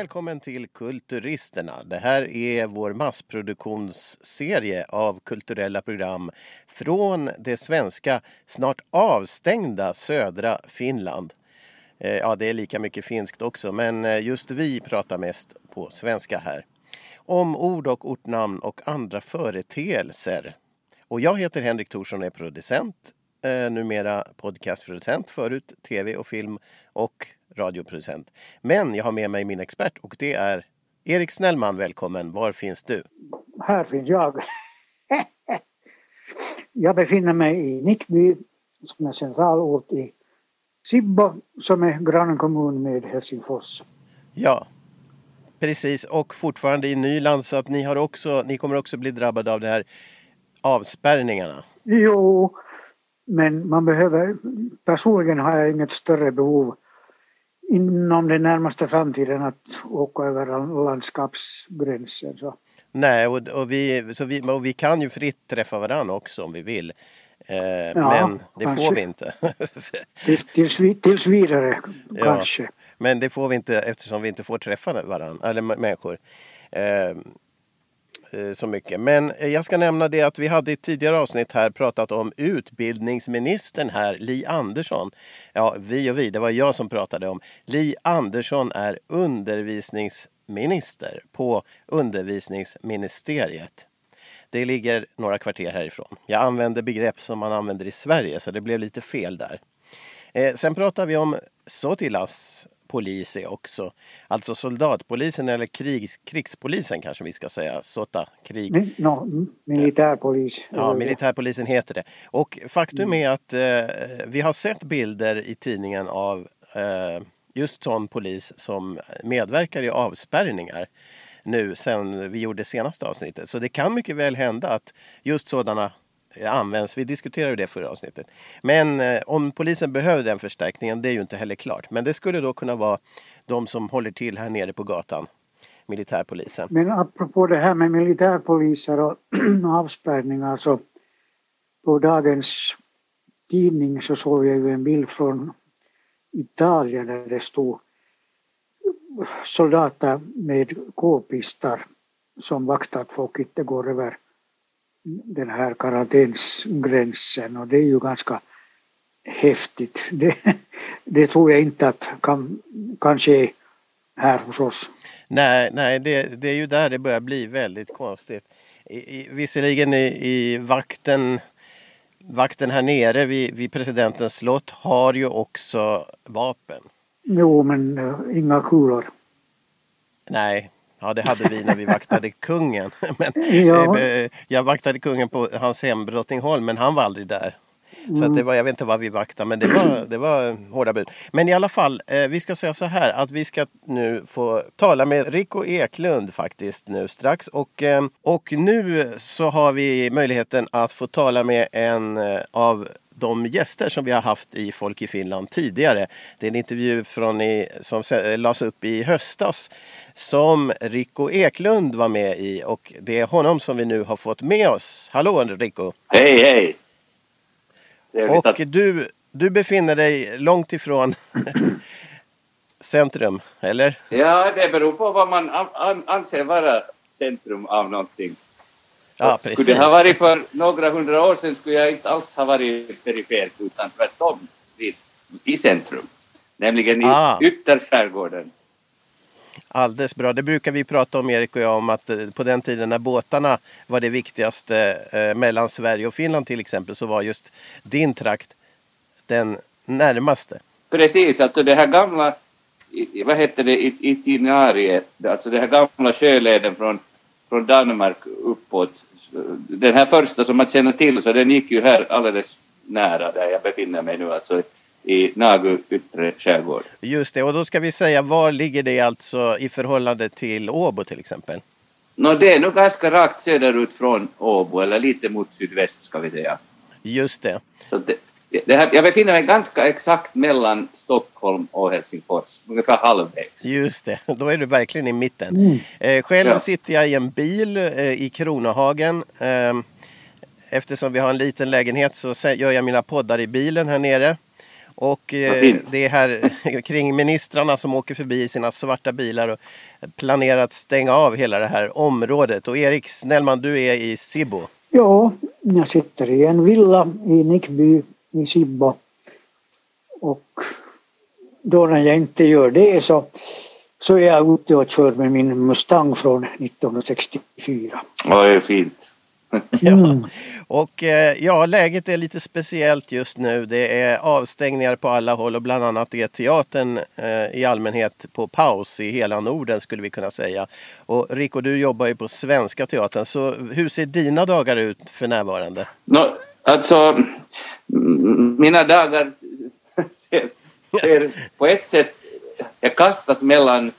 Välkommen till Kulturisterna. Det här är vår massproduktionsserie av kulturella program från det svenska, snart avstängda södra Finland. Eh, ja, det är lika mycket finskt också, men eh, just vi pratar mest på svenska här. Om ord och ortnamn och andra företeelser. Och jag heter Henrik Thorsson och är producent, eh, numera podcastproducent, förut tv och film och radioproducent. Men jag har med mig min expert och det är Erik Snellman. Välkommen! Var finns du? Här finns jag. jag befinner mig i Nickby som är centralort i Sibbo som är grannkommun med Helsingfors. Ja, precis. Och fortfarande i Nyland så att ni, har också, ni kommer också bli drabbade av de här avspärrningarna. Jo, men man behöver... Personligen har jag inget större behov inom den närmaste framtiden att åka över landskapsgränser. Så. Nej, och, och, vi, så vi, och vi kan ju fritt träffa varandra också om vi vill. Eh, ja, men det kanske. får vi inte. tills, tills, tills vidare kanske. Ja, men det får vi inte eftersom vi inte får träffa varandra, eller människor. Eh, Eh, så mycket. Men eh, jag ska nämna det att vi hade i ett tidigare avsnitt här pratat om utbildningsministern här, Li Andersson. Ja, vi och vi, det var jag som pratade om. Li Andersson är undervisningsminister på undervisningsministeriet. Det ligger några kvarter härifrån. Jag använder begrepp som man använder i Sverige så det blev lite fel där. Eh, sen pratar vi om Sotilas polis är också. Alltså soldatpolisen eller krig, krigspolisen kanske vi ska säga. SOTA, krig. No, militärpolis. Ja, militärpolisen heter det. Och faktum mm. är att eh, vi har sett bilder i tidningen av eh, just sån polis som medverkar i avspärrningar nu sen vi gjorde senaste avsnittet. Så det kan mycket väl hända att just sådana används. Vi diskuterade det förra avsnittet. Men eh, om polisen behöver den förstärkningen, det är ju inte heller klart. Men det skulle då kunna vara de som håller till här nere på gatan, militärpolisen. Men apropå det här med militärpoliser och avspärrningar så på dagens tidning så såg jag ju en bild från Italien där det stod soldater med k-pistar som vaktar att folk inte går över den här karantänsgränsen och det är ju ganska häftigt. Det, det tror jag inte att kan, kan ske här hos oss. Nej, nej det, det är ju där det börjar bli väldigt konstigt. I, i, visserligen i, i vakten, vakten här nere vid, vid presidentens slott har ju också vapen. Jo, men uh, inga kulor. Nej, Ja, det hade vi när vi vaktade kungen. Men, ja. Eh, jag vaktade kungen på hans hem Drottningholm, men han var aldrig där. Mm. Så det var, jag vet inte vad vi vaktade, men det var, det var hårda bud. Men i alla fall, eh, vi ska säga så här att vi ska nu få tala med Rico Eklund faktiskt nu strax. Och, eh, och nu så har vi möjligheten att få tala med en eh, av de gäster som vi har haft i Folk i Finland tidigare. Det är en intervju från i, som lades upp i höstas som Rico Eklund var med i och det är honom som vi nu har fått med oss. Hallå Rico! Hej hej! Och att... du, du befinner dig långt ifrån centrum, eller? Ja, det beror på vad man anser vara centrum av någonting. Ja, precis. Skulle det ha varit för några hundra år sedan skulle jag inte alls ha varit perifert utan tvärtom i centrum. Nämligen i ah. ytterskärgården. Alldeles bra. Det brukar vi prata om Erik och jag om att eh, på den tiden när båtarna var det viktigaste eh, mellan Sverige och Finland till exempel så var just din trakt den närmaste. Precis, alltså det här gamla, vad heter det, itinariet, alltså det här gamla sjöleden från, från Danmark uppåt. Den här första som man känner till så den gick ju här alldeles nära där jag befinner mig nu, alltså i Nagu yttre skärgård. Just det, och då ska vi säga var ligger det alltså i förhållande till Åbo till exempel? No, det är nog ganska rakt söderut från Åbo eller lite mot sydväst ska vi säga. Just det. Så det här, jag befinner mig ganska exakt mellan Stockholm och Helsingfors, ungefär halvvägs. Just det, då är du verkligen i mitten. Mm. Eh, själv ja. sitter jag i en bil eh, i Kronohagen. Eh, eftersom vi har en liten lägenhet så gör jag mina poddar i bilen här nere. Och eh, det är här kring ministrarna som åker förbi i sina svarta bilar och planerar att stänga av hela det här området. Och Erik Snellman, du är i Sibbo. Ja, jag sitter i en villa i Nickby i Sibbo. Och då när jag inte gör det så, så är jag ute och kör med min Mustang från 1964. Ja, det är fint. Mm. Och eh, ja, läget är lite speciellt just nu. Det är avstängningar på alla håll och bland annat är teatern eh, i allmänhet på paus i hela Norden skulle vi kunna säga. Och Rico, du jobbar ju på Svenska Teatern, så hur ser dina dagar ut för närvarande? No, alltså, mina dagar ser, ser på ett sätt, jag kastas mellan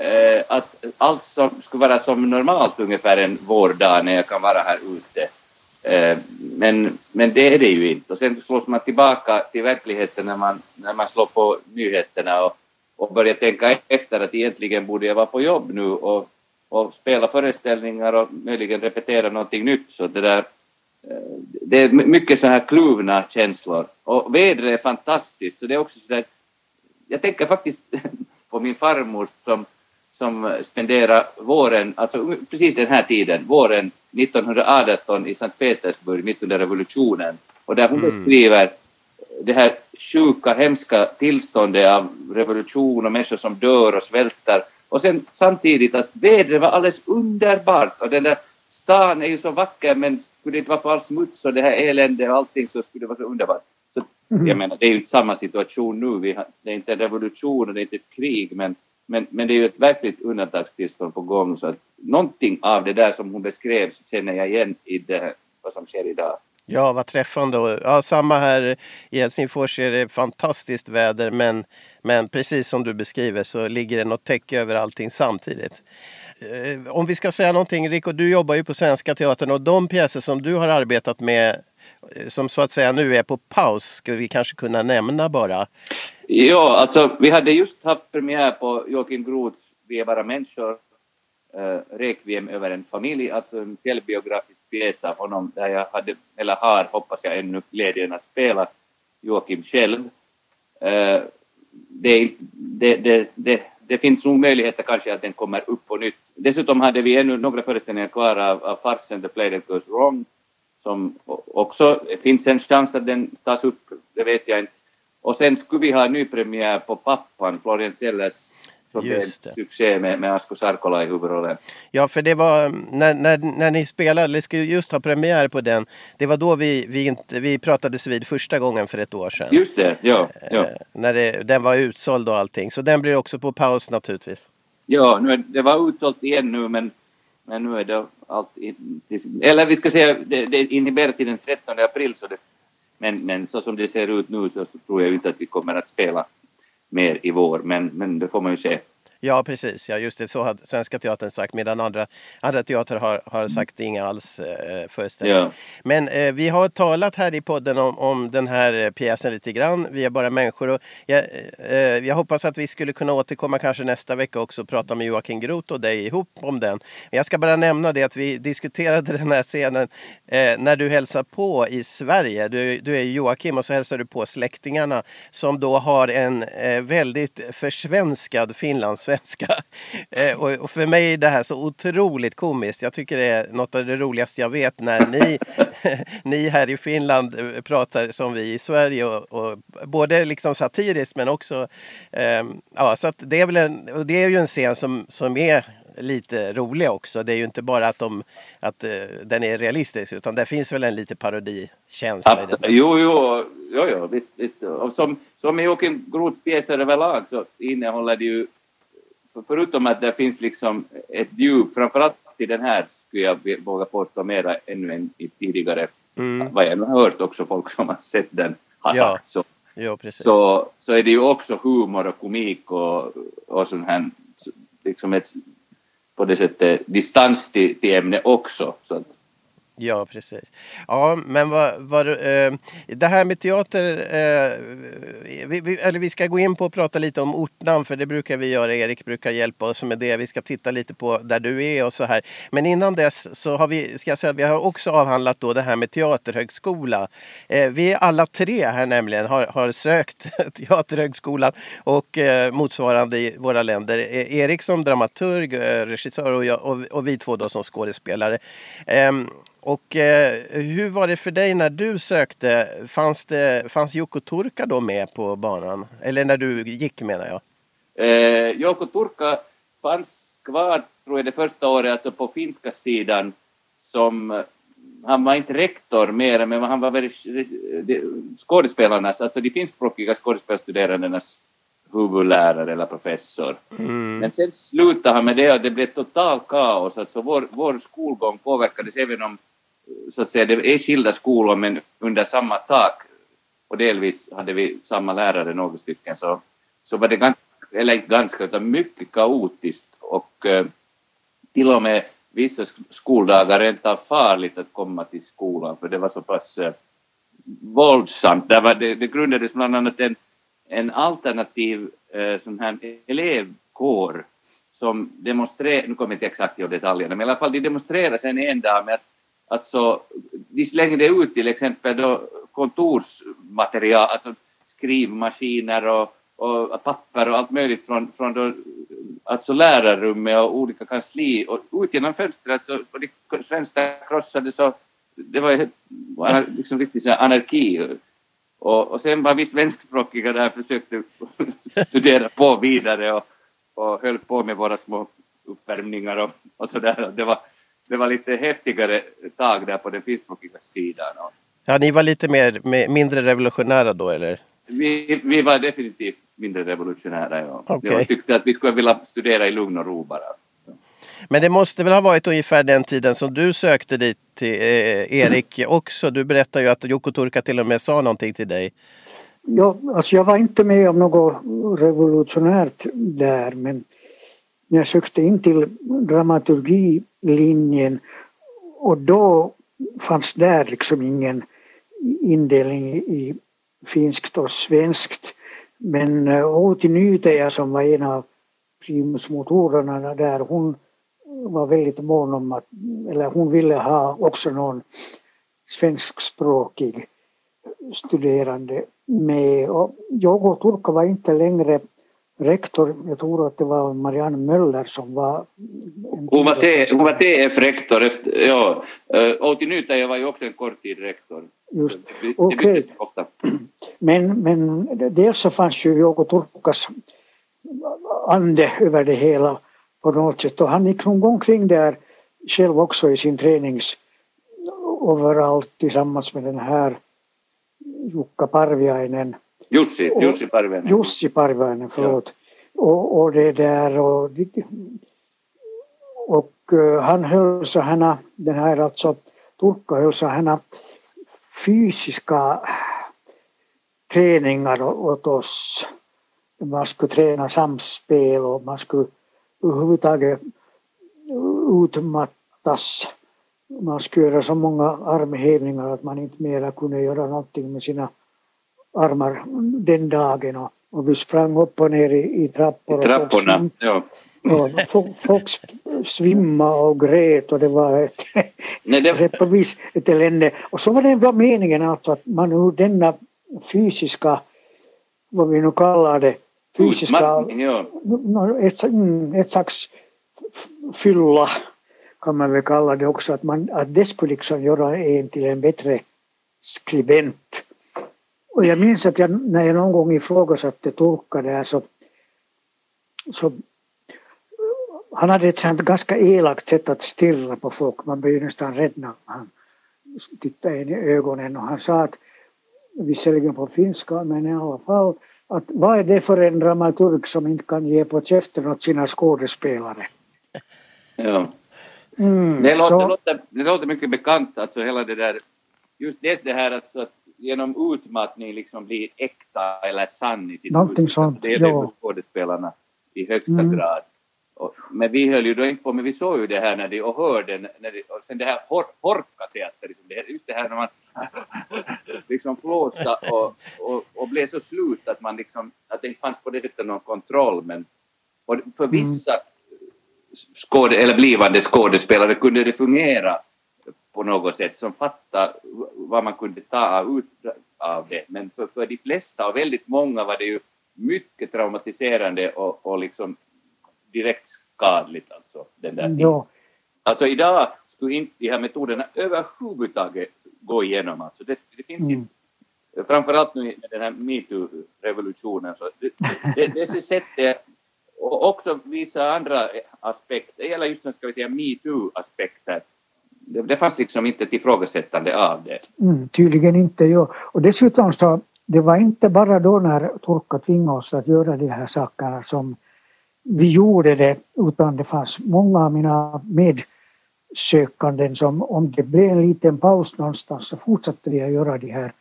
eh, att allt som skulle vara som normalt ungefär en vårdag när jag kan vara här ute. Eh, men, men det är det ju inte. Och sen slås man tillbaka till verkligheten när man, när man slår på nyheterna och, och börjar tänka efter att egentligen borde jag vara på jobb nu och, och spela föreställningar och möjligen repetera någonting nytt. Så det där det är mycket så här kluvna känslor. Och vädret är fantastiskt, så det är också så där, jag tänker faktiskt på min farmor som som spenderade våren, alltså precis den här tiden, våren 1918 i Sankt Petersburg mitt under revolutionen och där hon mm. beskriver det här sjuka, hemska tillståndet av revolution och människor som dör och svälter och sen samtidigt att vädret var alldeles underbart och den där stan är ju så vacker men skulle det inte vara på all smuts och det här eländet och allting så skulle det vara så underbart. Så, mm. Jag menar, det är ju inte samma situation nu, vi har, det är inte en revolution och det är inte ett krig men men, men det är ju ett verkligt undantagstillstånd på gång så att någonting av det där som hon beskrev så känner jag igen i det, vad som sker idag. Ja, vad träffande. Ja, samma här i Helsingfors är det fantastiskt väder men, men precis som du beskriver så ligger det något täcke över allting samtidigt. Eh, om vi ska säga någonting, Rico, du jobbar ju på Svenska Teatern och de pjäser som du har arbetat med eh, som så att säga nu är på paus, skulle vi kanske kunna nämna bara? Ja, alltså vi hade just haft premiär på Joakim Groths Vi är bara människor, eh, Requiem över en familj, alltså en självbiografisk pjäs av honom där jag hade, eller har, hoppas jag ännu, glädjen att spela Joakim själv. Eh, det, det, det, det, det finns nog möjligheter kanske att den kommer upp på nytt. Dessutom hade vi ännu några föreställningar kvar av, av farsen The Play That Goes Wrong som också finns en chans att den tas upp, det vet jag inte och sen skulle vi ha nypremiär på Pappan, Florian Sellers som en succé med, med Asko Sarkola i huvudrollen. Ja, för det var när, när, när ni spelade, eller skulle just ha premiär på den, det var då vi, vi, inte, vi pratades vid första gången för ett år sedan. Just det, ja. ja. Eh, när det, den var utsåld och allting, så den blir också på paus naturligtvis. Ja, nu är, det var utsålt igen nu men, men nu är det allt... In, eller vi ska säga, det, det är inhiberat till den 13 april så det men, men så som det ser ut nu så tror jag inte att vi kommer att spela mer i vår, men, men det får man ju se. Ja precis, ja just det så har Svenska Teatern sagt medan andra, andra teatrar har, har sagt inga alls eh, föreställningar. Ja. Men eh, vi har talat här i podden om, om den här eh, pjäsen lite grann. Vi är bara människor och jag, eh, jag hoppas att vi skulle kunna återkomma kanske nästa vecka också och prata med Joakim Groth och dig ihop om den. Men jag ska bara nämna det att vi diskuterade den här scenen eh, när du hälsar på i Sverige. Du, du är Joakim och så hälsar du på släktingarna som då har en eh, väldigt försvenskad finlandssvenska svenska. Eh, och, för mig är det här så otroligt komiskt. Jag tycker det är något av det roligaste jag vet när ni, ni här i Finland eh, pratar som vi i Sverige. Och, och både liksom satiriskt men också... Eh, ja, så det är väl en, och det är ju en scen som, som är lite rolig också. Det är ju inte bara att, de, att uh, den är realistisk utan det finns väl en lite parodikänsla i den. Jo, jo, jo, jo visst, visst. Och som, som i Joakim Groths pjäser överlag så innehåller det ju förutom att det finns liksom ett djup, framförallt i den här skulle jag våga påstå mera ännu än i tidigare, mm. vad jag har hört också folk som har sett den har ja. sagt så. Ja, så, så är det ju också humor och komik och, och sån här, liksom ett, på det sättet distans till, till ämnet också. Så att, Ja, precis. Ja, men vad, vad, eh, det här med teater, eh, vi, vi, eller vi ska gå in på och prata lite om ortnamn för det brukar vi göra. Erik brukar hjälpa oss med det. Vi ska titta lite på där du är och så här. Men innan dess så har vi, ska jag säga, vi har också avhandlat då det här med teaterhögskola. Eh, vi alla tre här nämligen har, har sökt teaterhögskolan och eh, motsvarande i våra länder. Eh, Erik som dramaturg, eh, regissör och, jag, och, och vi två då som skådespelare. Ehm, och eh, hur var det för dig när du sökte? Fanns, det, fanns Jukko Turka då med på banan? Eller när du gick menar jag? Eh, Jukko Turka fanns kvar, tror jag, det första året, alltså på finska sidan, som han var inte rektor mer, men han var väldigt skådespelarnas, alltså de finskspråkiga skådespelarstuderandenas huvudlärare eller professor. Mm. Men sen slutade han med det och det blev total kaos. Alltså vår, vår skolgång påverkades även om så att säga, det är skilda skolor men under samma tak och delvis hade vi samma lärare några stycken så, så var det ganska, eller inte ganska utan mycket kaotiskt och eh, till och med vissa skoldagar rent av farligt att komma till skolan för det var så pass eh, våldsamt. Det, var, det, det grundades bland annat en, en alternativ eh, sån här elevkår som demonstrerade, nu kommer jag inte exakt ihåg detaljerna, men i alla fall de demonstrerade sen en dag med att Alltså, de slängde ut till exempel då kontorsmaterial, alltså skrivmaskiner och, och papper och allt möjligt från, från då, alltså lärarrummet och olika kansli och ut genom fönstret så och de fönster krossade så det var liksom riktigt anarki. Och, och sen var vi svenskspråkiga där försökte studera på vidare och, och höll på med våra små uppvärmningar och, och sådär. Det var, det var lite häftigare tag där på den finskspråkiga sidan. Ja, ni var lite mer, mindre revolutionära då eller? Vi, vi var definitivt mindre revolutionära, ja. Okay. Jag tyckte att vi skulle vilja studera i lugn och ro bara. Men det måste väl ha varit ungefär den tiden som du sökte dit till eh, Erik också. Du berättade ju att Jukko Turka till och med sa någonting till dig. Ja, alltså jag var inte med om något revolutionärt där men jag sökte in till dramaturgilinjen och då fanns där liksom ingen indelning i finskt och svenskt. Men eh, Outi Nyteja som var en av primusmotorerna där, hon var väldigt mån om att, eller hon ville ha också någon svenskspråkig studerande med. Och jag och Turka var inte längre rektor, jag tror att det var Marianne Möller som var... Hon var, T, hon var TF-rektor, ja. Outi Nytaja var ju också en kort tid rektor. Just, okej. Okay. Men, men dels så fanns ju Jouko Turkas ande över det hela på något sätt och han gick nog omkring där själv också i sin tränings överallt tillsammans med den här Jukka Parviainen Jussi, Jussi Parviainen. Jussi Parviainen, förlåt. Och, och det där och, och uh, han höll så här, den här alltså Turkka höll så här fysiska träningar åt oss. Man skulle träna samspel och man skulle överhuvudtaget utmattas. Man skulle göra så många armhävningar att man inte mera kunde göra någonting med sina armar den dagen och, och vi sprang upp och ner i, i trappor. I trapporna, och ja. Och folk svimma och grät och det var ett, Nej, det... sätt och vis ett elände. Och så var det meningen alltså att man ur denna fysiska, vad vi nu kallar det, fysiska, ja. ett, mm, ett slags fylla kan man väl kalla det också, att, man, att det skulle liksom göra en till en bättre skribent. Och jag minns att jag, när jag någon gång ifrågasatte Turka där så, så han hade ett sånt ganska elakt sätt att stirra på folk. Man blev nästan rädd när han tittade in i ögonen och han sa att visserligen på finska men i alla fall att vad är det för en dramaturg som inte kan ge på käften åt sina skådespelare? Ja. Mm, det, låter, det, låter, det låter mycket bekant, alltså hela det där, just det här alltså att genom utmattning liksom bli äkta eller sann i sitt Någonting sånt, Det är det för skådespelarna i högsta mm. grad. Och, men vi höll ju då inte på, men vi såg ju det här när de, och hörde, när de, och sen det här hor, horkateatern här när man liksom blåsa och, och, och blev så slut att man liksom, att det inte fanns på det sättet någon kontroll men och för mm. vissa skåde, eller blivande skådespelare kunde det fungera på något sätt som fattade vad man kunde ta ut av det men för, för de flesta och väldigt många var det ju mycket traumatiserande och, och liksom direkt skadligt alltså. Den där ja. Alltså idag skulle inte de här metoderna överhuvudtaget gå igenom. Alltså det, det finns mm. inte, framförallt nu i den här metoo-revolutionen, så det, det, det sättet och också vissa andra aspekter, det gäller just ska vi säga metoo-aspekter. Det, det fanns liksom inte ett ifrågasättande av det. Mm, tydligen inte, ja. Och dessutom så, det var inte bara då när Turka tvingade oss att göra de här sakerna som vi gjorde det, utan det fanns många av mina medsökanden som om det blev en liten paus någonstans så fortsatte de att göra de här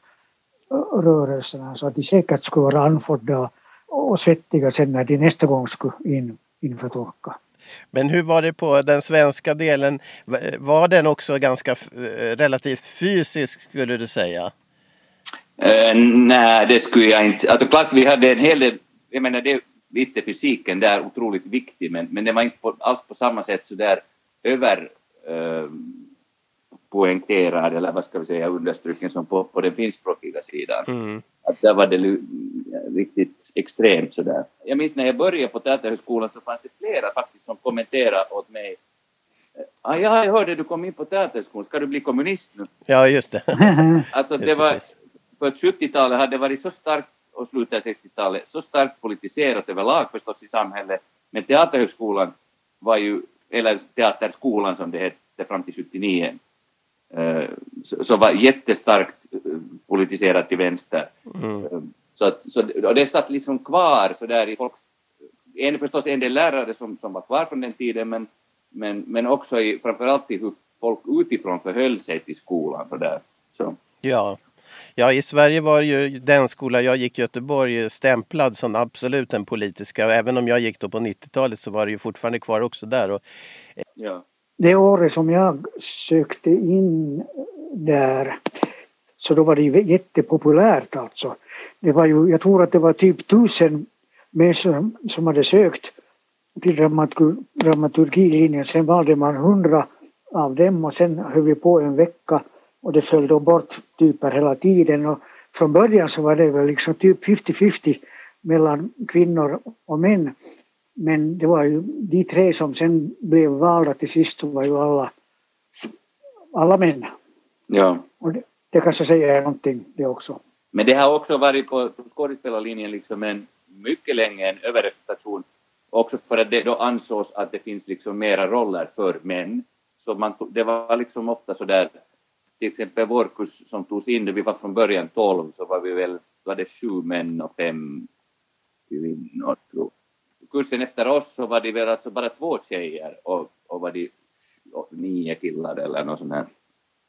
eh, rörelserna så att de säkert skulle vara andfådda och svettiga sen när de nästa gång skulle in inför torka. Men hur var det på den svenska delen? Var den också ganska relativt fysisk skulle du säga? Uh, nej, det skulle jag inte. Alltså klart vi hade en hel del, jag menar det, visst är fysiken där otroligt viktig men, men det var inte på, alls på samma sätt så där över uh, poängterad eller vad ska vi säga understruken som på, på den finskspråkiga sidan. Mm. Att där var det riktigt extremt sådär. Jag minns när jag började på Teaterhögskolan så fanns det flera faktiskt som kommenterade åt mig Ah, ja, jag hörde du kom in på Teaterhögskolan, ska du bli kommunist nu? Ja, just det. alltså det var, för 70-talet hade varit så starkt och slutet av 60-talet så starkt politiserat överlag förstås i samhället, men Teaterhögskolan var ju, eller Teaterskolan som det hette fram till 79, Eh, så var jättestarkt eh, politiserat till vänster. Mm. Eh, så, att, så och det satt liksom kvar så där i folks... En, förstås en del lärare som, som var kvar från den tiden men, men, men också i, framförallt i hur folk utifrån förhöll sig till skolan. Så där. Så. Ja. Ja, i Sverige var ju den skola jag gick i Göteborg stämplad som absolut den politiska. Även om jag gick då på 90-talet så var det ju fortfarande kvar också där. Och... Ja det året som jag sökte in där så då var det jättepopulärt alltså. Det var ju, jag tror att det var typ tusen människor som hade sökt till dramaturgilinjen. Sen valde man hundra av dem och sen höll vi på en vecka och det föll då bort typer hela tiden. Och från början så var det väl liksom typ 50-50 mellan kvinnor och män. Men det var ju de tre som sen blev valda till sist var ju alla, alla män. Ja. Och det, det kanske säger någonting det också. Men det har också varit på, på skådespelarlinjen liksom en mycket länge en överrepresentation också för att det då ansågs att det finns liksom mera roller för män. Så man, det var liksom ofta så där, till exempel vår kurs som togs in, vi var från början tolv, så var vi väl, var det sju män och fem kvinnor tror jag kursen efter oss så var det väl alltså bara två tjejer och, och var det nio killar eller något sånt här.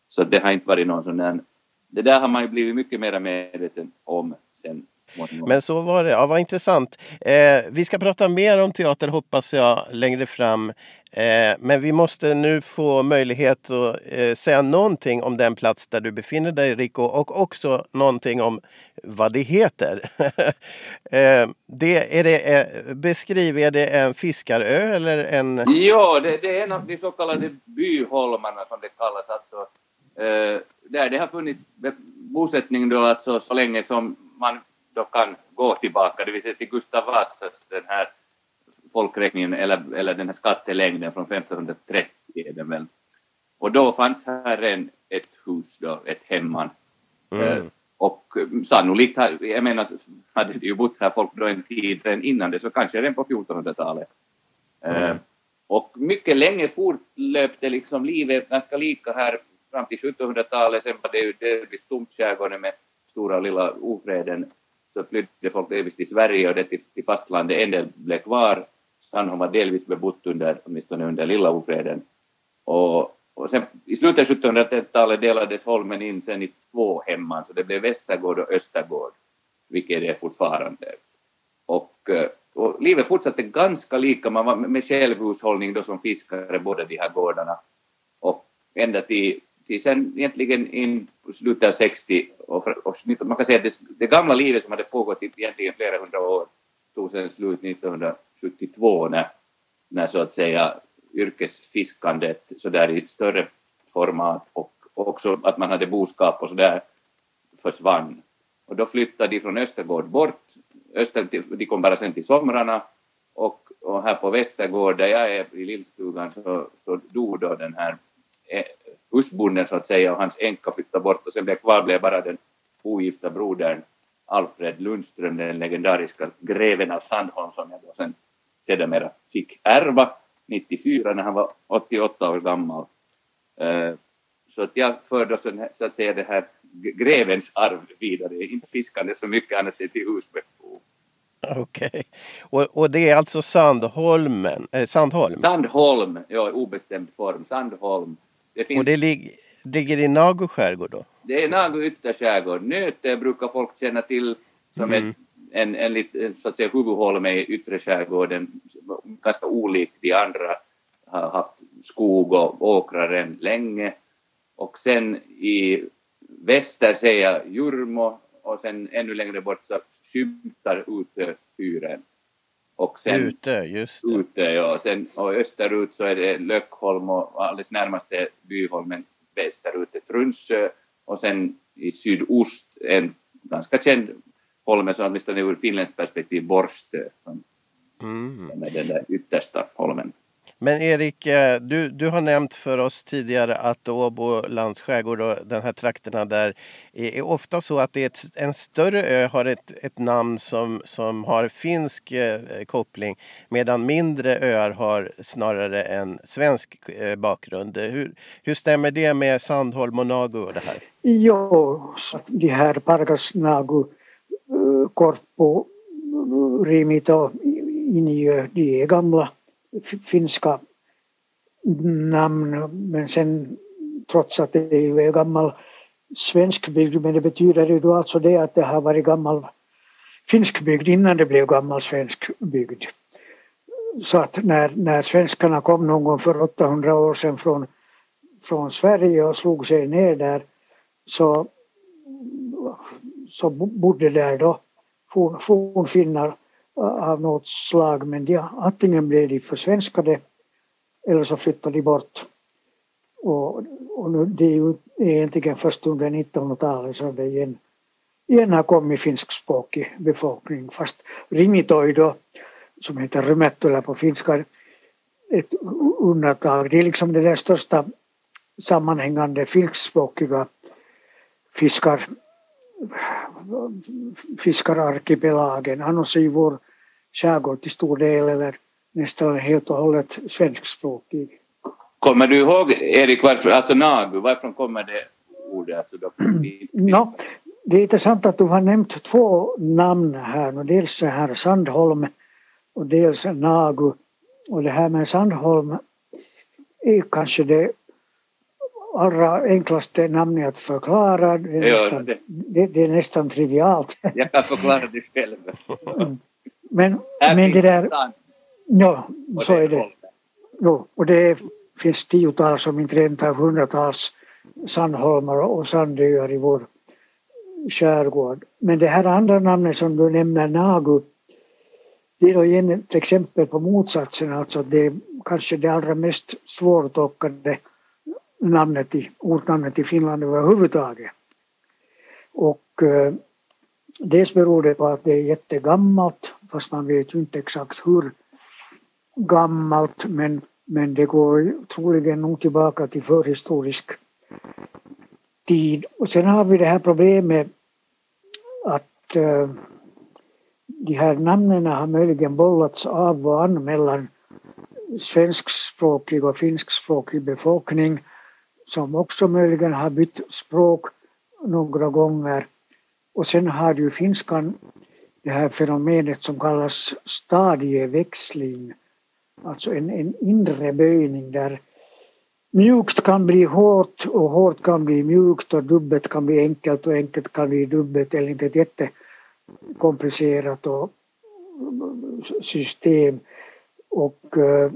Så det har inte varit någon sån där... Det där har man ju blivit mycket mer medveten om sen men så var det. Ja, vad intressant. Eh, vi ska prata mer om teater hoppas jag längre fram. Eh, men vi måste nu få möjlighet att eh, säga någonting om den plats där du befinner dig Rico och också någonting om vad det heter. eh, det, är det, eh, beskriv, är det en fiskarö eller en... Ja, det, det är en av de så kallade byholmarna som det kallas. Alltså, eh, där det har funnits bosättning då alltså så länge som man då kan gå tillbaka, det vill säga till Gustav Vasas den här folkräkningen eller, eller den här skattelängden från 1530 är det väl. Och då fanns här en, ett hus då, ett hemman. Mm. Eh, och sannolikt, jag menar, hade det ju bott här folk då en tid redan innan det, så kanske redan på 1400-talet. Eh, mm. och mycket länge fortlöpte liksom livet ganska lika här fram till 1700-talet, sen var det ju delvis tomt skärgården med stora och lilla ofreden så flydde folk delvis till Sverige och det till, till fastlandet. En del blev kvar. Sandholm var delvis bebott under, åtminstone under lilla ofreden. Och, och sen, I slutet av 1700-talet delades holmen in sen i två hemman, så det blev Västergård och Östergård, vilket det är fortfarande. Och, eh, och livet fortsatte ganska lika, man var med självhushållning då som fiskare, båda de här gårdarna. Och ända till till sen egentligen in på slutet av 60 och, och man kan säga att det, det, gamla livet som hade pågått i egentligen flera hundra år tog sen slut 1972 när, när så att säga yrkesfiskandet så där i större format och också att man hade boskap och så där försvann. Och då flyttade de från Östergård bort, Öster, de kom bara sen till somrarna. Och, och här på Västergård där jag är i lillstugan så, så dog då den här eh, husbonden så att säga och hans änka flyttade bort och sen blev kvar blev bara den ogifta brodern Alfred Lundström, den legendariska greven av Sandholm som jag då sen sedermera fick ärva 94 när han var 88 år gammal. Uh, så att jag för då så att säga det här grevens arv vidare, inte fiskande så mycket annat än till husbehov. Okej. Okay. Och, och, det är alltså Sandholmen, eh, Sandholm? Sandholm, ja obestämd form, Sandholm. Det finns... Och det lig ligger i Nago skärgård då? Det är Nago ytterskärgård. Nöte brukar folk känna till som mm. ett, en, en, en så att säga huvudholme i yttre skärgården, ganska olikt de andra, har haft skog och åkrar än länge. Och sen i väster ser jag Jurmo och sen ännu längre bort så skymtar Utö-fyren. Och sen, Ute, just det. Ute, ja. Sen, och österut så är det Löckholm och alldeles närmaste Byholmen västerut är Trunsö och sen i sydost en ganska känd holme, så åtminstone ur finländskt perspektiv, Borstö, som mm. är den där yttersta holmen. Men Erik, eh, du, du har nämnt för oss tidigare att Åbo lands skärgård och den här trakterna där är, ofta så att det är ett, en större ö har ett, ett namn som, som har finsk eh, koppling medan mindre öar har snarare en svensk eh, bakgrund. Hur, hur stämmer det med Sandholm och Nagu och det här? Jo, så de här Pargas, Nagu, eh, Korpo, eh, Rimito, Injö, de är gamla finska namn men sen trots att det är gammal svensk bygd men det betyder ju då alltså det att det har varit gammal finsk bygd innan det blev gammal svensk bygd. Så att när, när svenskarna kom någon gång för 800 år sedan från, från Sverige och slog sig ner där så, så bodde där då fornfinnar av något slag men de, antingen blev de försvenskade eller så flyttade de bort. Och, och nu, det är ju egentligen först under 1900-talet som det igen, igen har kommit finskspråkig befolkning fast Rimitoi då som heter Rymättylä på finska ett undantag. Det är liksom den största sammanhängande finskspråkiga fiskar fiskararkipelagen. Annars är ju vår skärgård till stor del eller nästan helt och hållet svenskspråkig. Kommer du ihåg, Erik, varför, alltså Nagu, varifrån kommer det ordet? Alltså då? no, det är intressant att du har nämnt två namn här. Dels här Sandholm och dels Nagu. Och det här med Sandholm är kanske det allra enklaste namnet att förklara. Det är, ja, nästan, det. Det, det. är nästan trivialt. Jag kan förklara det själv. Mm. Men, men det där... Ja, så är det. Jo, och det finns tiotals, om inte rent av hundratals sandholmar och sandöar i vår skärgård. Men det här andra namnet som du nämner, Nagu, det är då igen ett exempel på motsatsen, alltså det är kanske det allra mest svårtolkade namnet i, ortnamnet i Finland överhuvudtaget. Och eh, dels beror det på att det är jättegammalt, fast man vet ju inte exakt hur gammalt, men, men det går troligen nog tillbaka till förhistorisk tid. Och sen har vi det här problemet att eh, de här namnen har möjligen bollats av och an mellan svenskspråkig och finskspråkig befolkning som också möjligen har bytt språk några gånger. Och sen har ju finskan det här fenomenet som kallas stadieväxling. Alltså en, en inre böjning där mjukt kan bli hårt och hårt kan bli mjukt och dubbelt kan bli enkelt och enkelt kan bli dubbelt eller inte ett jättekomplicerat och system. Och eh,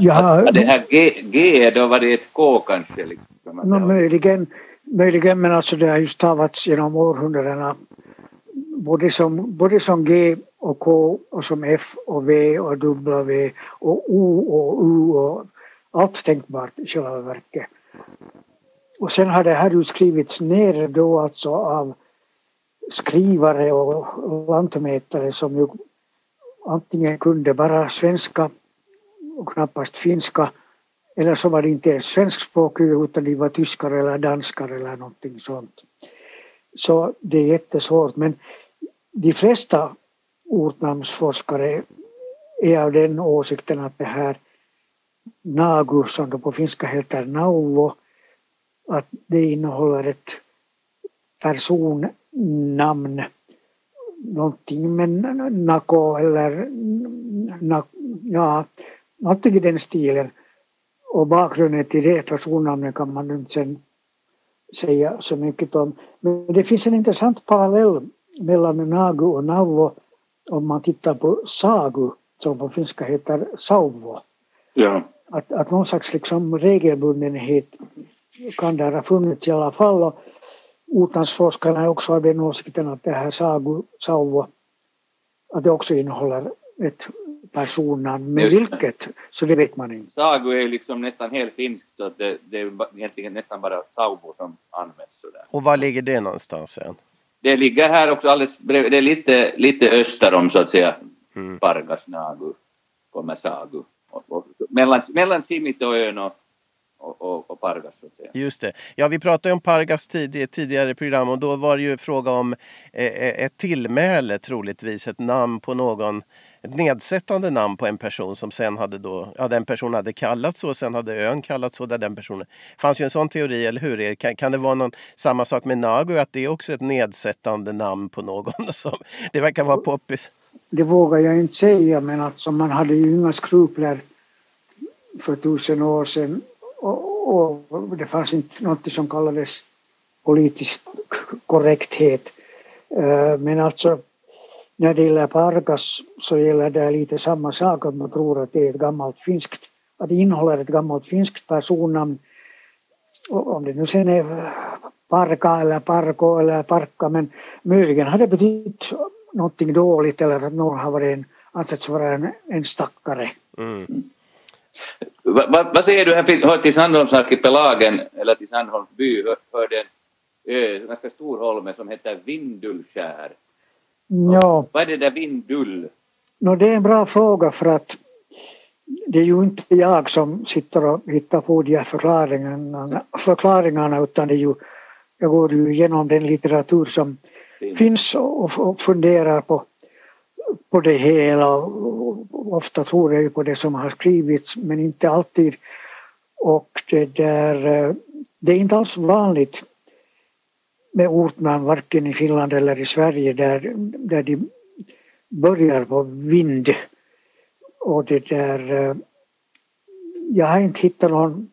ja, det här G, G då var det ett K kanske? Liksom. No, möjligen, möjligen, men alltså det har ju stavats genom århundradena både som, både som G och K och som F och V och W och O och U och allt tänkbart i själva verket. Och sen har det här ju skrivits ner då alltså av skrivare och lantmätare som ju antingen kunde bara svenska och knappast finska eller så var det inte ens svenskspråkiga utan de var tyskar eller danskar eller någonting sånt. Så det är jättesvårt men de flesta ortnamnsforskare är av den åsikten att det här Nagu som då på finska heter Nauvo att det innehåller ett personnamn någonting med Nako eller na... ja, någonting i den stilen. Och bakgrunden till det personnamnet kan man inte sen säga så mycket om. Men det finns en intressant parallell mellan Nagu och Nauvo om man tittar på Sagu som på finska heter Sauvo. Ja. Att, att någon slags liksom regelbundenhet kan där ha funnits i alla fall. Och ortnamnsforskarna är också av den åsikten att det här Sagu, Sauvo, att det också innehåller ett personnamn. Men vilket, så det vet man inte. Sagu är liksom nästan helt finskt så det, det är egentligen nästan bara Sauvo som används sådär. Och var ligger det någonstans sen? Det ligger här också alldeles bredvid, det är lite, lite öster om så att säga mm. Pargas, Nagu, kommer Sagu. Och, och, mellan, mellan Timitoön och, och, och, och Pargas. Så att säga. Just det. Ja, vi pratade om Pargas tid, tidigare program och då var det ju fråga om eh, eh, ett tillmäle troligtvis, ett namn på någon nedsättande namn på en person som sen hade då, ja den personen hade kallats så, sen hade ön kallats så där den personen. Det fanns ju en sån teori, eller hur? Kan, kan det vara någon, samma sak med Nago? att det är också ett nedsättande namn på någon? Som, det verkar vara poppis. Det vågar jag inte säga, men alltså man hade ju inga skrupler för tusen år sedan och, och det fanns inte något som kallades politisk korrekthet. Eh, men alltså när det gäller Pargas så gäller det lite samma sak att man tror att det är ett gammalt finskt, att det innehåller ett gammalt finskt personnamn. Om det nu sen är Parka eller Parko eller Parka men möjligen har det betytt någonting dåligt eller att någon har varit en, ansetts vara en, en stackare. Mm. Vad va, va säger du, hör till Sandholmsarkipelagen eller till Sandholms by hör, hör det en ö, ganska stor holme som heter Vindulskär. Ja. Vad är det där Vindull? No, det är en bra fråga för att det är ju inte jag som sitter och hittar på de här förklaringarna, förklaringarna utan det är ju, jag går ju igenom den litteratur som Fin. finns och, funderar på, på det hela. Ofta tror jag ju på det som har skrivits men inte alltid. Och det där, eh, det är inte alls vanligt med ortnamn varken i Finland eller i Sverige där, där de börjar på vind. Och det där, eh, jag har inte hittat någon,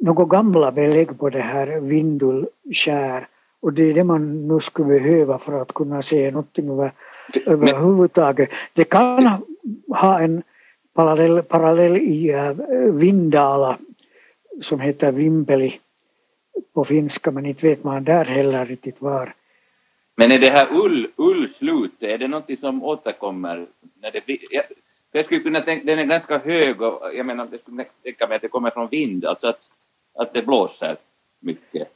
några gamla belägg på det här vindulskär och det är det man nu skulle behöva för att kunna se någonting över, överhuvudtaget. Det kan ha en parallell, parallell i eh, Vindala som heter Vimpeli på finska men inte vet man där heller riktigt var. Men är det här ull, ullslut, är det något som återkommer? När det blir, jag, jag skulle kunna tänka, den är ganska hög och jag menar, jag skulle tänka mig att det kommer från vind, alltså att, att det blåser mycket.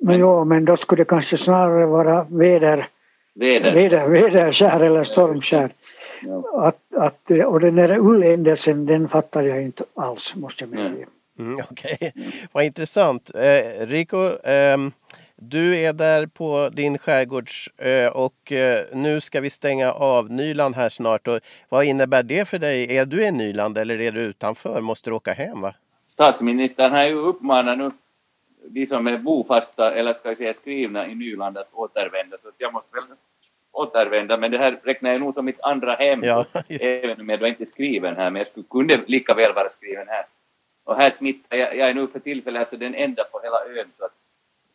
Men, jo, men då skulle det kanske snarare vara väder, väder. väder väderskär eller stormskär. Ja. Att, att, och den där ulländelsen den fattar jag inte alls måste jag medge. Mm, Okej, okay. vad intressant. Eh, Rico, eh, du är där på din skärgårdsö och eh, nu ska vi stänga av Nyland här snart. Och vad innebär det för dig? Är du i Nyland eller är du utanför? Måste du åka hem? va? Statsministern har ju uppmanat nu de som är bofasta eller ska jag säga skrivna i Nyland att återvända. Så jag måste väl återvända, men det här räknar jag nog som mitt andra hem. Ja, även om jag då inte är skriven här, men jag skulle, kunde lika väl vara skriven här. Och här smittar jag, jag är nu för tillfället alltså den enda på hela ön så att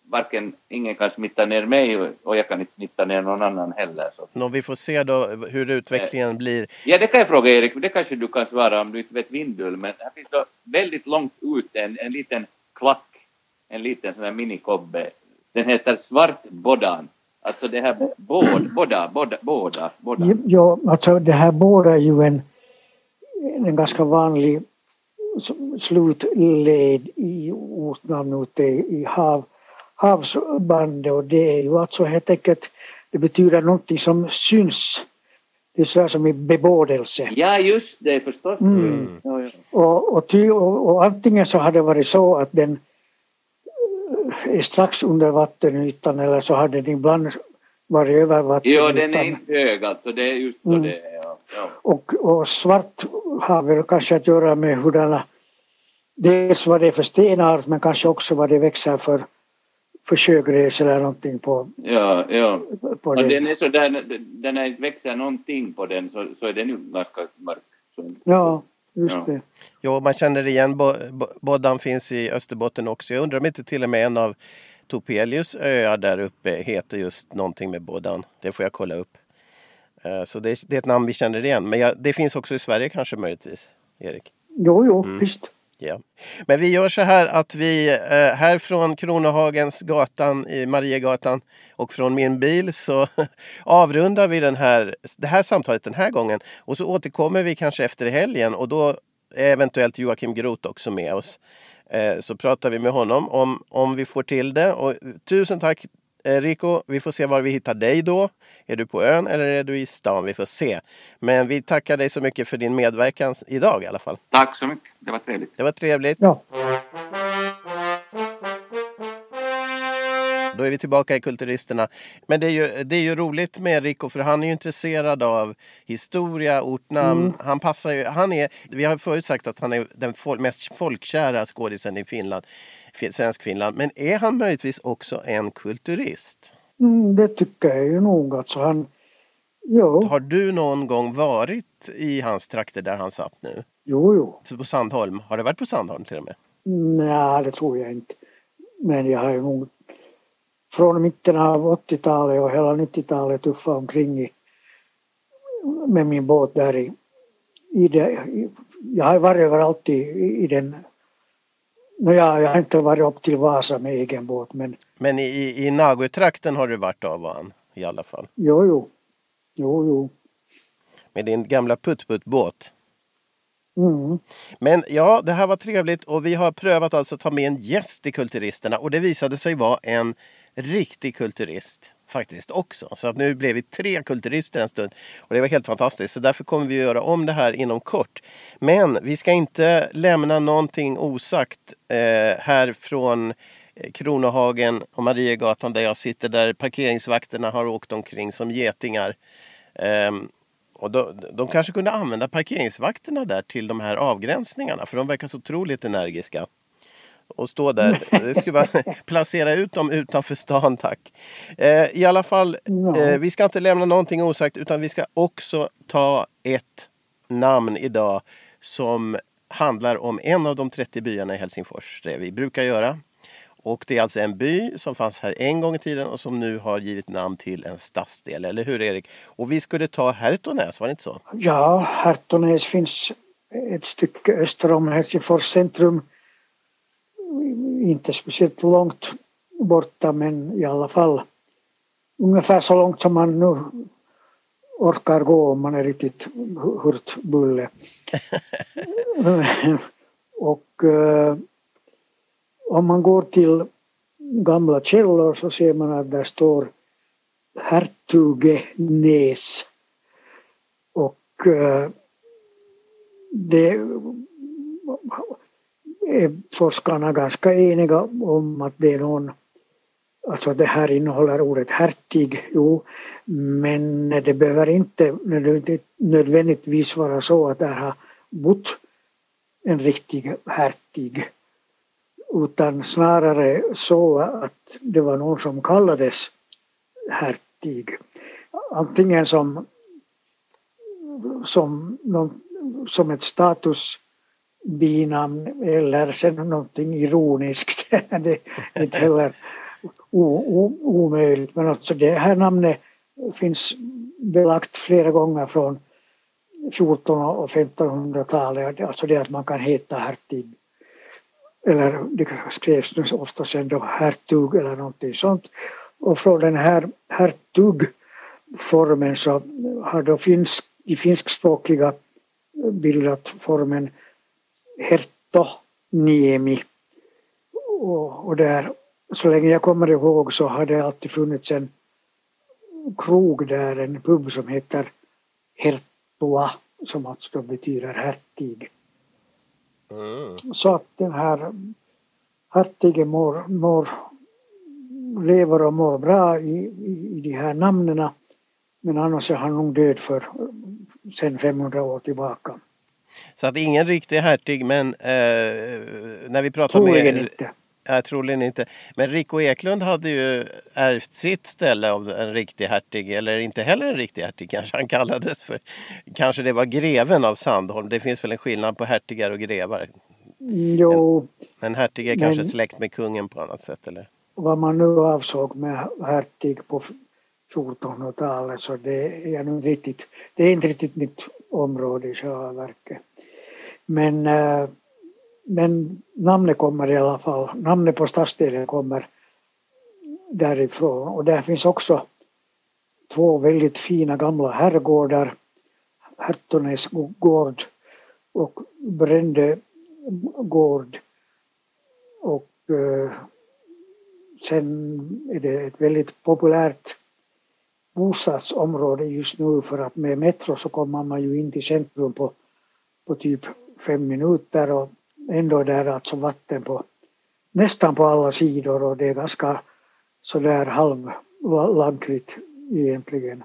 varken ingen kan smitta ner mig och jag kan inte smitta ner någon annan heller. Så. Nå, vi får se då hur utvecklingen eh, blir. Ja, det kan jag fråga Erik, det kanske du kan svara om du inte vet Vindull, men här finns då väldigt långt ut en, en liten klack, en liten sån här minikobbe. Den heter Svartbodan. Alltså det här båda, båda, båda, båda. båda. Ja, alltså det här båda är ju en, en ganska vanlig slutled i ortnamn ute i hav, havsbandet och det är ju alltså helt enkelt, det betyder någonting som syns. Det är sådär som i bebådelse. Ja, just det förstås. Mm. Ja, ja. Och, och, ty, och, och, antingen så har det varit så att den är strax under vattenytan eller så har den ibland varit över vattenytan. Jo, den är inte hög alltså, det är just så mm. det är. Ja. Ja. Och, och svart har väl kanske att göra med hurdana, dels vad det är för stenart men kanske också vad det växer för, för sjögräs eller någonting på, ja, ja. på och den. är så där, den är, växer någonting på den så, så är den ju ganska mörk. Så. Ja, just ja. det. Jo, man känner igen Boddan finns i Österbotten också. Jag undrar om inte till och med en av Topelius öar där uppe heter just någonting med Boddan. Det får jag kolla upp. Eh, så det, det, är ett namn vi känner igen. Men ja, det finns också i Sverige kanske möjligtvis, Erik? Jo, jo, mm. visst. Ja. Men vi gör så här att vi eh, här från Kronohagens gatan i Mariegatan och från min bil så avrundar vi den här, det här samtalet den här gången. Och så återkommer vi kanske efter helgen och då är eventuellt Joakim Groth också med oss. Eh, så pratar vi med honom om, om vi får till det. Och tusen tack Eh, Rico, vi får se var vi hittar dig då. Är du på ön eller är du i stan? Vi får se. Men vi tackar dig så mycket för din medverkan idag i alla fall. Tack så mycket. Det var trevligt. Det var trevligt. Ja. Då är vi tillbaka i Kulturisterna. Men det är ju, det är ju roligt med Rico för han är ju intresserad av historia, ortnamn. Mm. Han passar ju, han är, vi har förut sagt att han är den mest folkkära skådisen i Finland svensk-Finland. Men är han möjligtvis också en kulturist? Mm, det tycker jag ju nog. Alltså han, ja. Har du någon gång varit i hans trakter där han satt nu? Jo, jo. på Sandholm? Har du varit på Sandholm till och med? Nej, det tror jag inte. Men jag har ju nog från mitten av 80-talet och hela 90-talet tuffat omkring i, med min båt där i, i det, jag har varit överallt i, i den No, ja, jag har inte varit upp till Vasa med egen båt men... Men i, i Nagötrakten har du varit av van i alla fall? Jo, jo. Jo, jo. Med din gamla puttputtbåt? Mm. Men ja, det här var trevligt och vi har prövat alltså att ta med en gäst i Kulturisterna och det visade sig vara en riktig kulturist faktiskt också. Så att nu blev vi tre kulturister en stund. Och det var helt fantastiskt. Så därför kommer vi att göra om det här inom kort. Men vi ska inte lämna någonting osagt eh, här från eh, Kronohagen och Mariegatan där jag sitter. Där parkeringsvakterna har åkt omkring som getingar. Eh, och då, de kanske kunde använda parkeringsvakterna där till de här avgränsningarna. För de verkar så otroligt energiska och stå där. Det skulle vara, placera ut dem utanför stan tack. Eh, I alla fall, eh, vi ska inte lämna någonting osagt utan vi ska också ta ett namn idag som handlar om en av de 30 byarna i Helsingfors. Det vi brukar göra. Och det är alltså en by som fanns här en gång i tiden och som nu har givit namn till en stadsdel. Eller hur Erik? Och vi skulle ta Hertonäs, var det inte så? Ja, Hertonäs finns ett stycke öster om Helsingfors centrum inte speciellt långt borta men i alla fall ungefär så långt som man nu orkar gå om man är riktigt hurtbulle. och uh, om man går till gamla källor så ser man att där står Hertugenäs. Och uh, det är forskarna ganska eniga om att det är någon Alltså det här innehåller ordet hertig, jo, men det behöver inte nödvändigtvis vara så att där har bott en riktig hertig. Utan snarare så att det var någon som kallades hertig. Antingen som, som, som ett status binamn eller sen någonting ironiskt. det är inte heller omöjligt. Men alltså det här namnet finns belagt flera gånger från 1400 och 1500-talet. Alltså det att man kan heta hertig. eller det skrevs ofta sen då hertug eller någonting sånt. Och från den här hertugformen så har då finsk, i finskspråkiga bildat formen herttoniemi. Och, och där, så länge jag kommer ihåg så har det alltid funnits en krog där, en pub som heter Herttua som alltså då betyder hertig. Mm. Så att den här hertigen mår, mår, lever och mår bra i, i, i de här namnen. Men annars är han nog död för sen 500 år tillbaka. Så att ingen riktig hertig men eh, när vi pratar Troligen med... inte. Ja, troligen inte. Men Rico Eklund hade ju ärvt sitt ställe av en riktig hertig, eller inte heller en riktig hertig kanske han kallades för. Kanske det var greven av Sandholm. Det finns väl en skillnad på hertigar och grevar? Jo. En, en hertig är kanske släkt med kungen på annat sätt eller? Vad man nu avsåg med hertig på 1400-talet så det är nog riktigt, det är inte riktigt mitt område i själva verket. Men eh, men namnet kommer i alla fall, namnet på stadsdelen kommer därifrån och där finns också två väldigt fina gamla herrgårdar, Hertonäs gård och Brände gård. Och eh, sen är det ett väldigt populärt bostadsområde just nu för att med metro så kommer man ju in till centrum på, på typ fem minuter och ändå där alltså vatten på nästan på alla sidor och det är ganska sådär halvlantligt egentligen.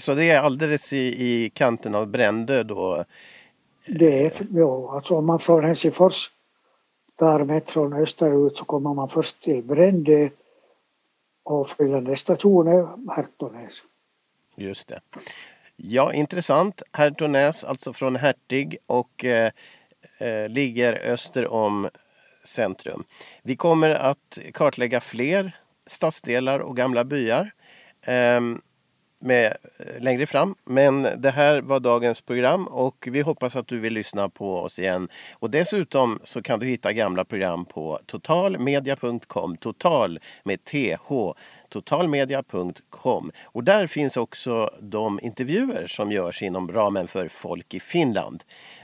Så det är alldeles i, i kanten av Brändö då? Det är, ja, alltså om man från Helsingfors tar metron österut så kommer man först till Brändö och följande station är Hertonäs. Just det. Ja, intressant. Hertonäs, alltså från Hertig och eh, eh, ligger öster om centrum. Vi kommer att kartlägga fler stadsdelar och gamla byar eh, med, eh, längre fram. Men det här var dagens program och vi hoppas att du vill lyssna på oss igen. Och dessutom så kan du hitta gamla program på totalmedia.com. Total med TH totalmedia.com. Och där finns också de intervjuer som görs inom ramen för Folk i Finland.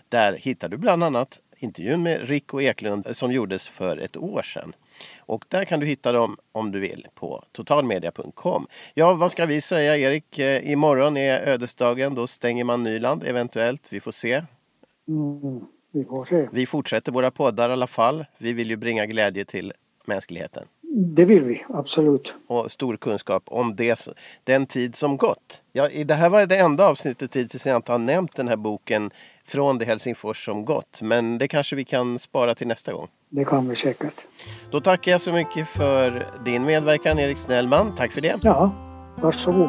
Där hittar du bland annat intervjun med Rico Eklund eh, som gjordes för ett år sedan. Och där kan du hitta dem om du vill på totalmedia.com. Ja, vad ska vi säga Erik? Eh, imorgon är ödesdagen. Då stänger man Nyland eventuellt. Vi får se. Mm, vi får se. Vi fortsätter våra poddar i alla fall. Vi vill ju bringa glädje till mänskligheten. Det vill vi, absolut. Och stor kunskap om det, den tid som gått. Ja, det här var det enda avsnittet hittills jag inte har nämnt den här boken från det Helsingfors som gått. Men det kanske vi kan spara till nästa gång. Det kan vi säkert. Då tackar jag så mycket för din medverkan Erik Snellman. Tack för det. Ja, varsågod.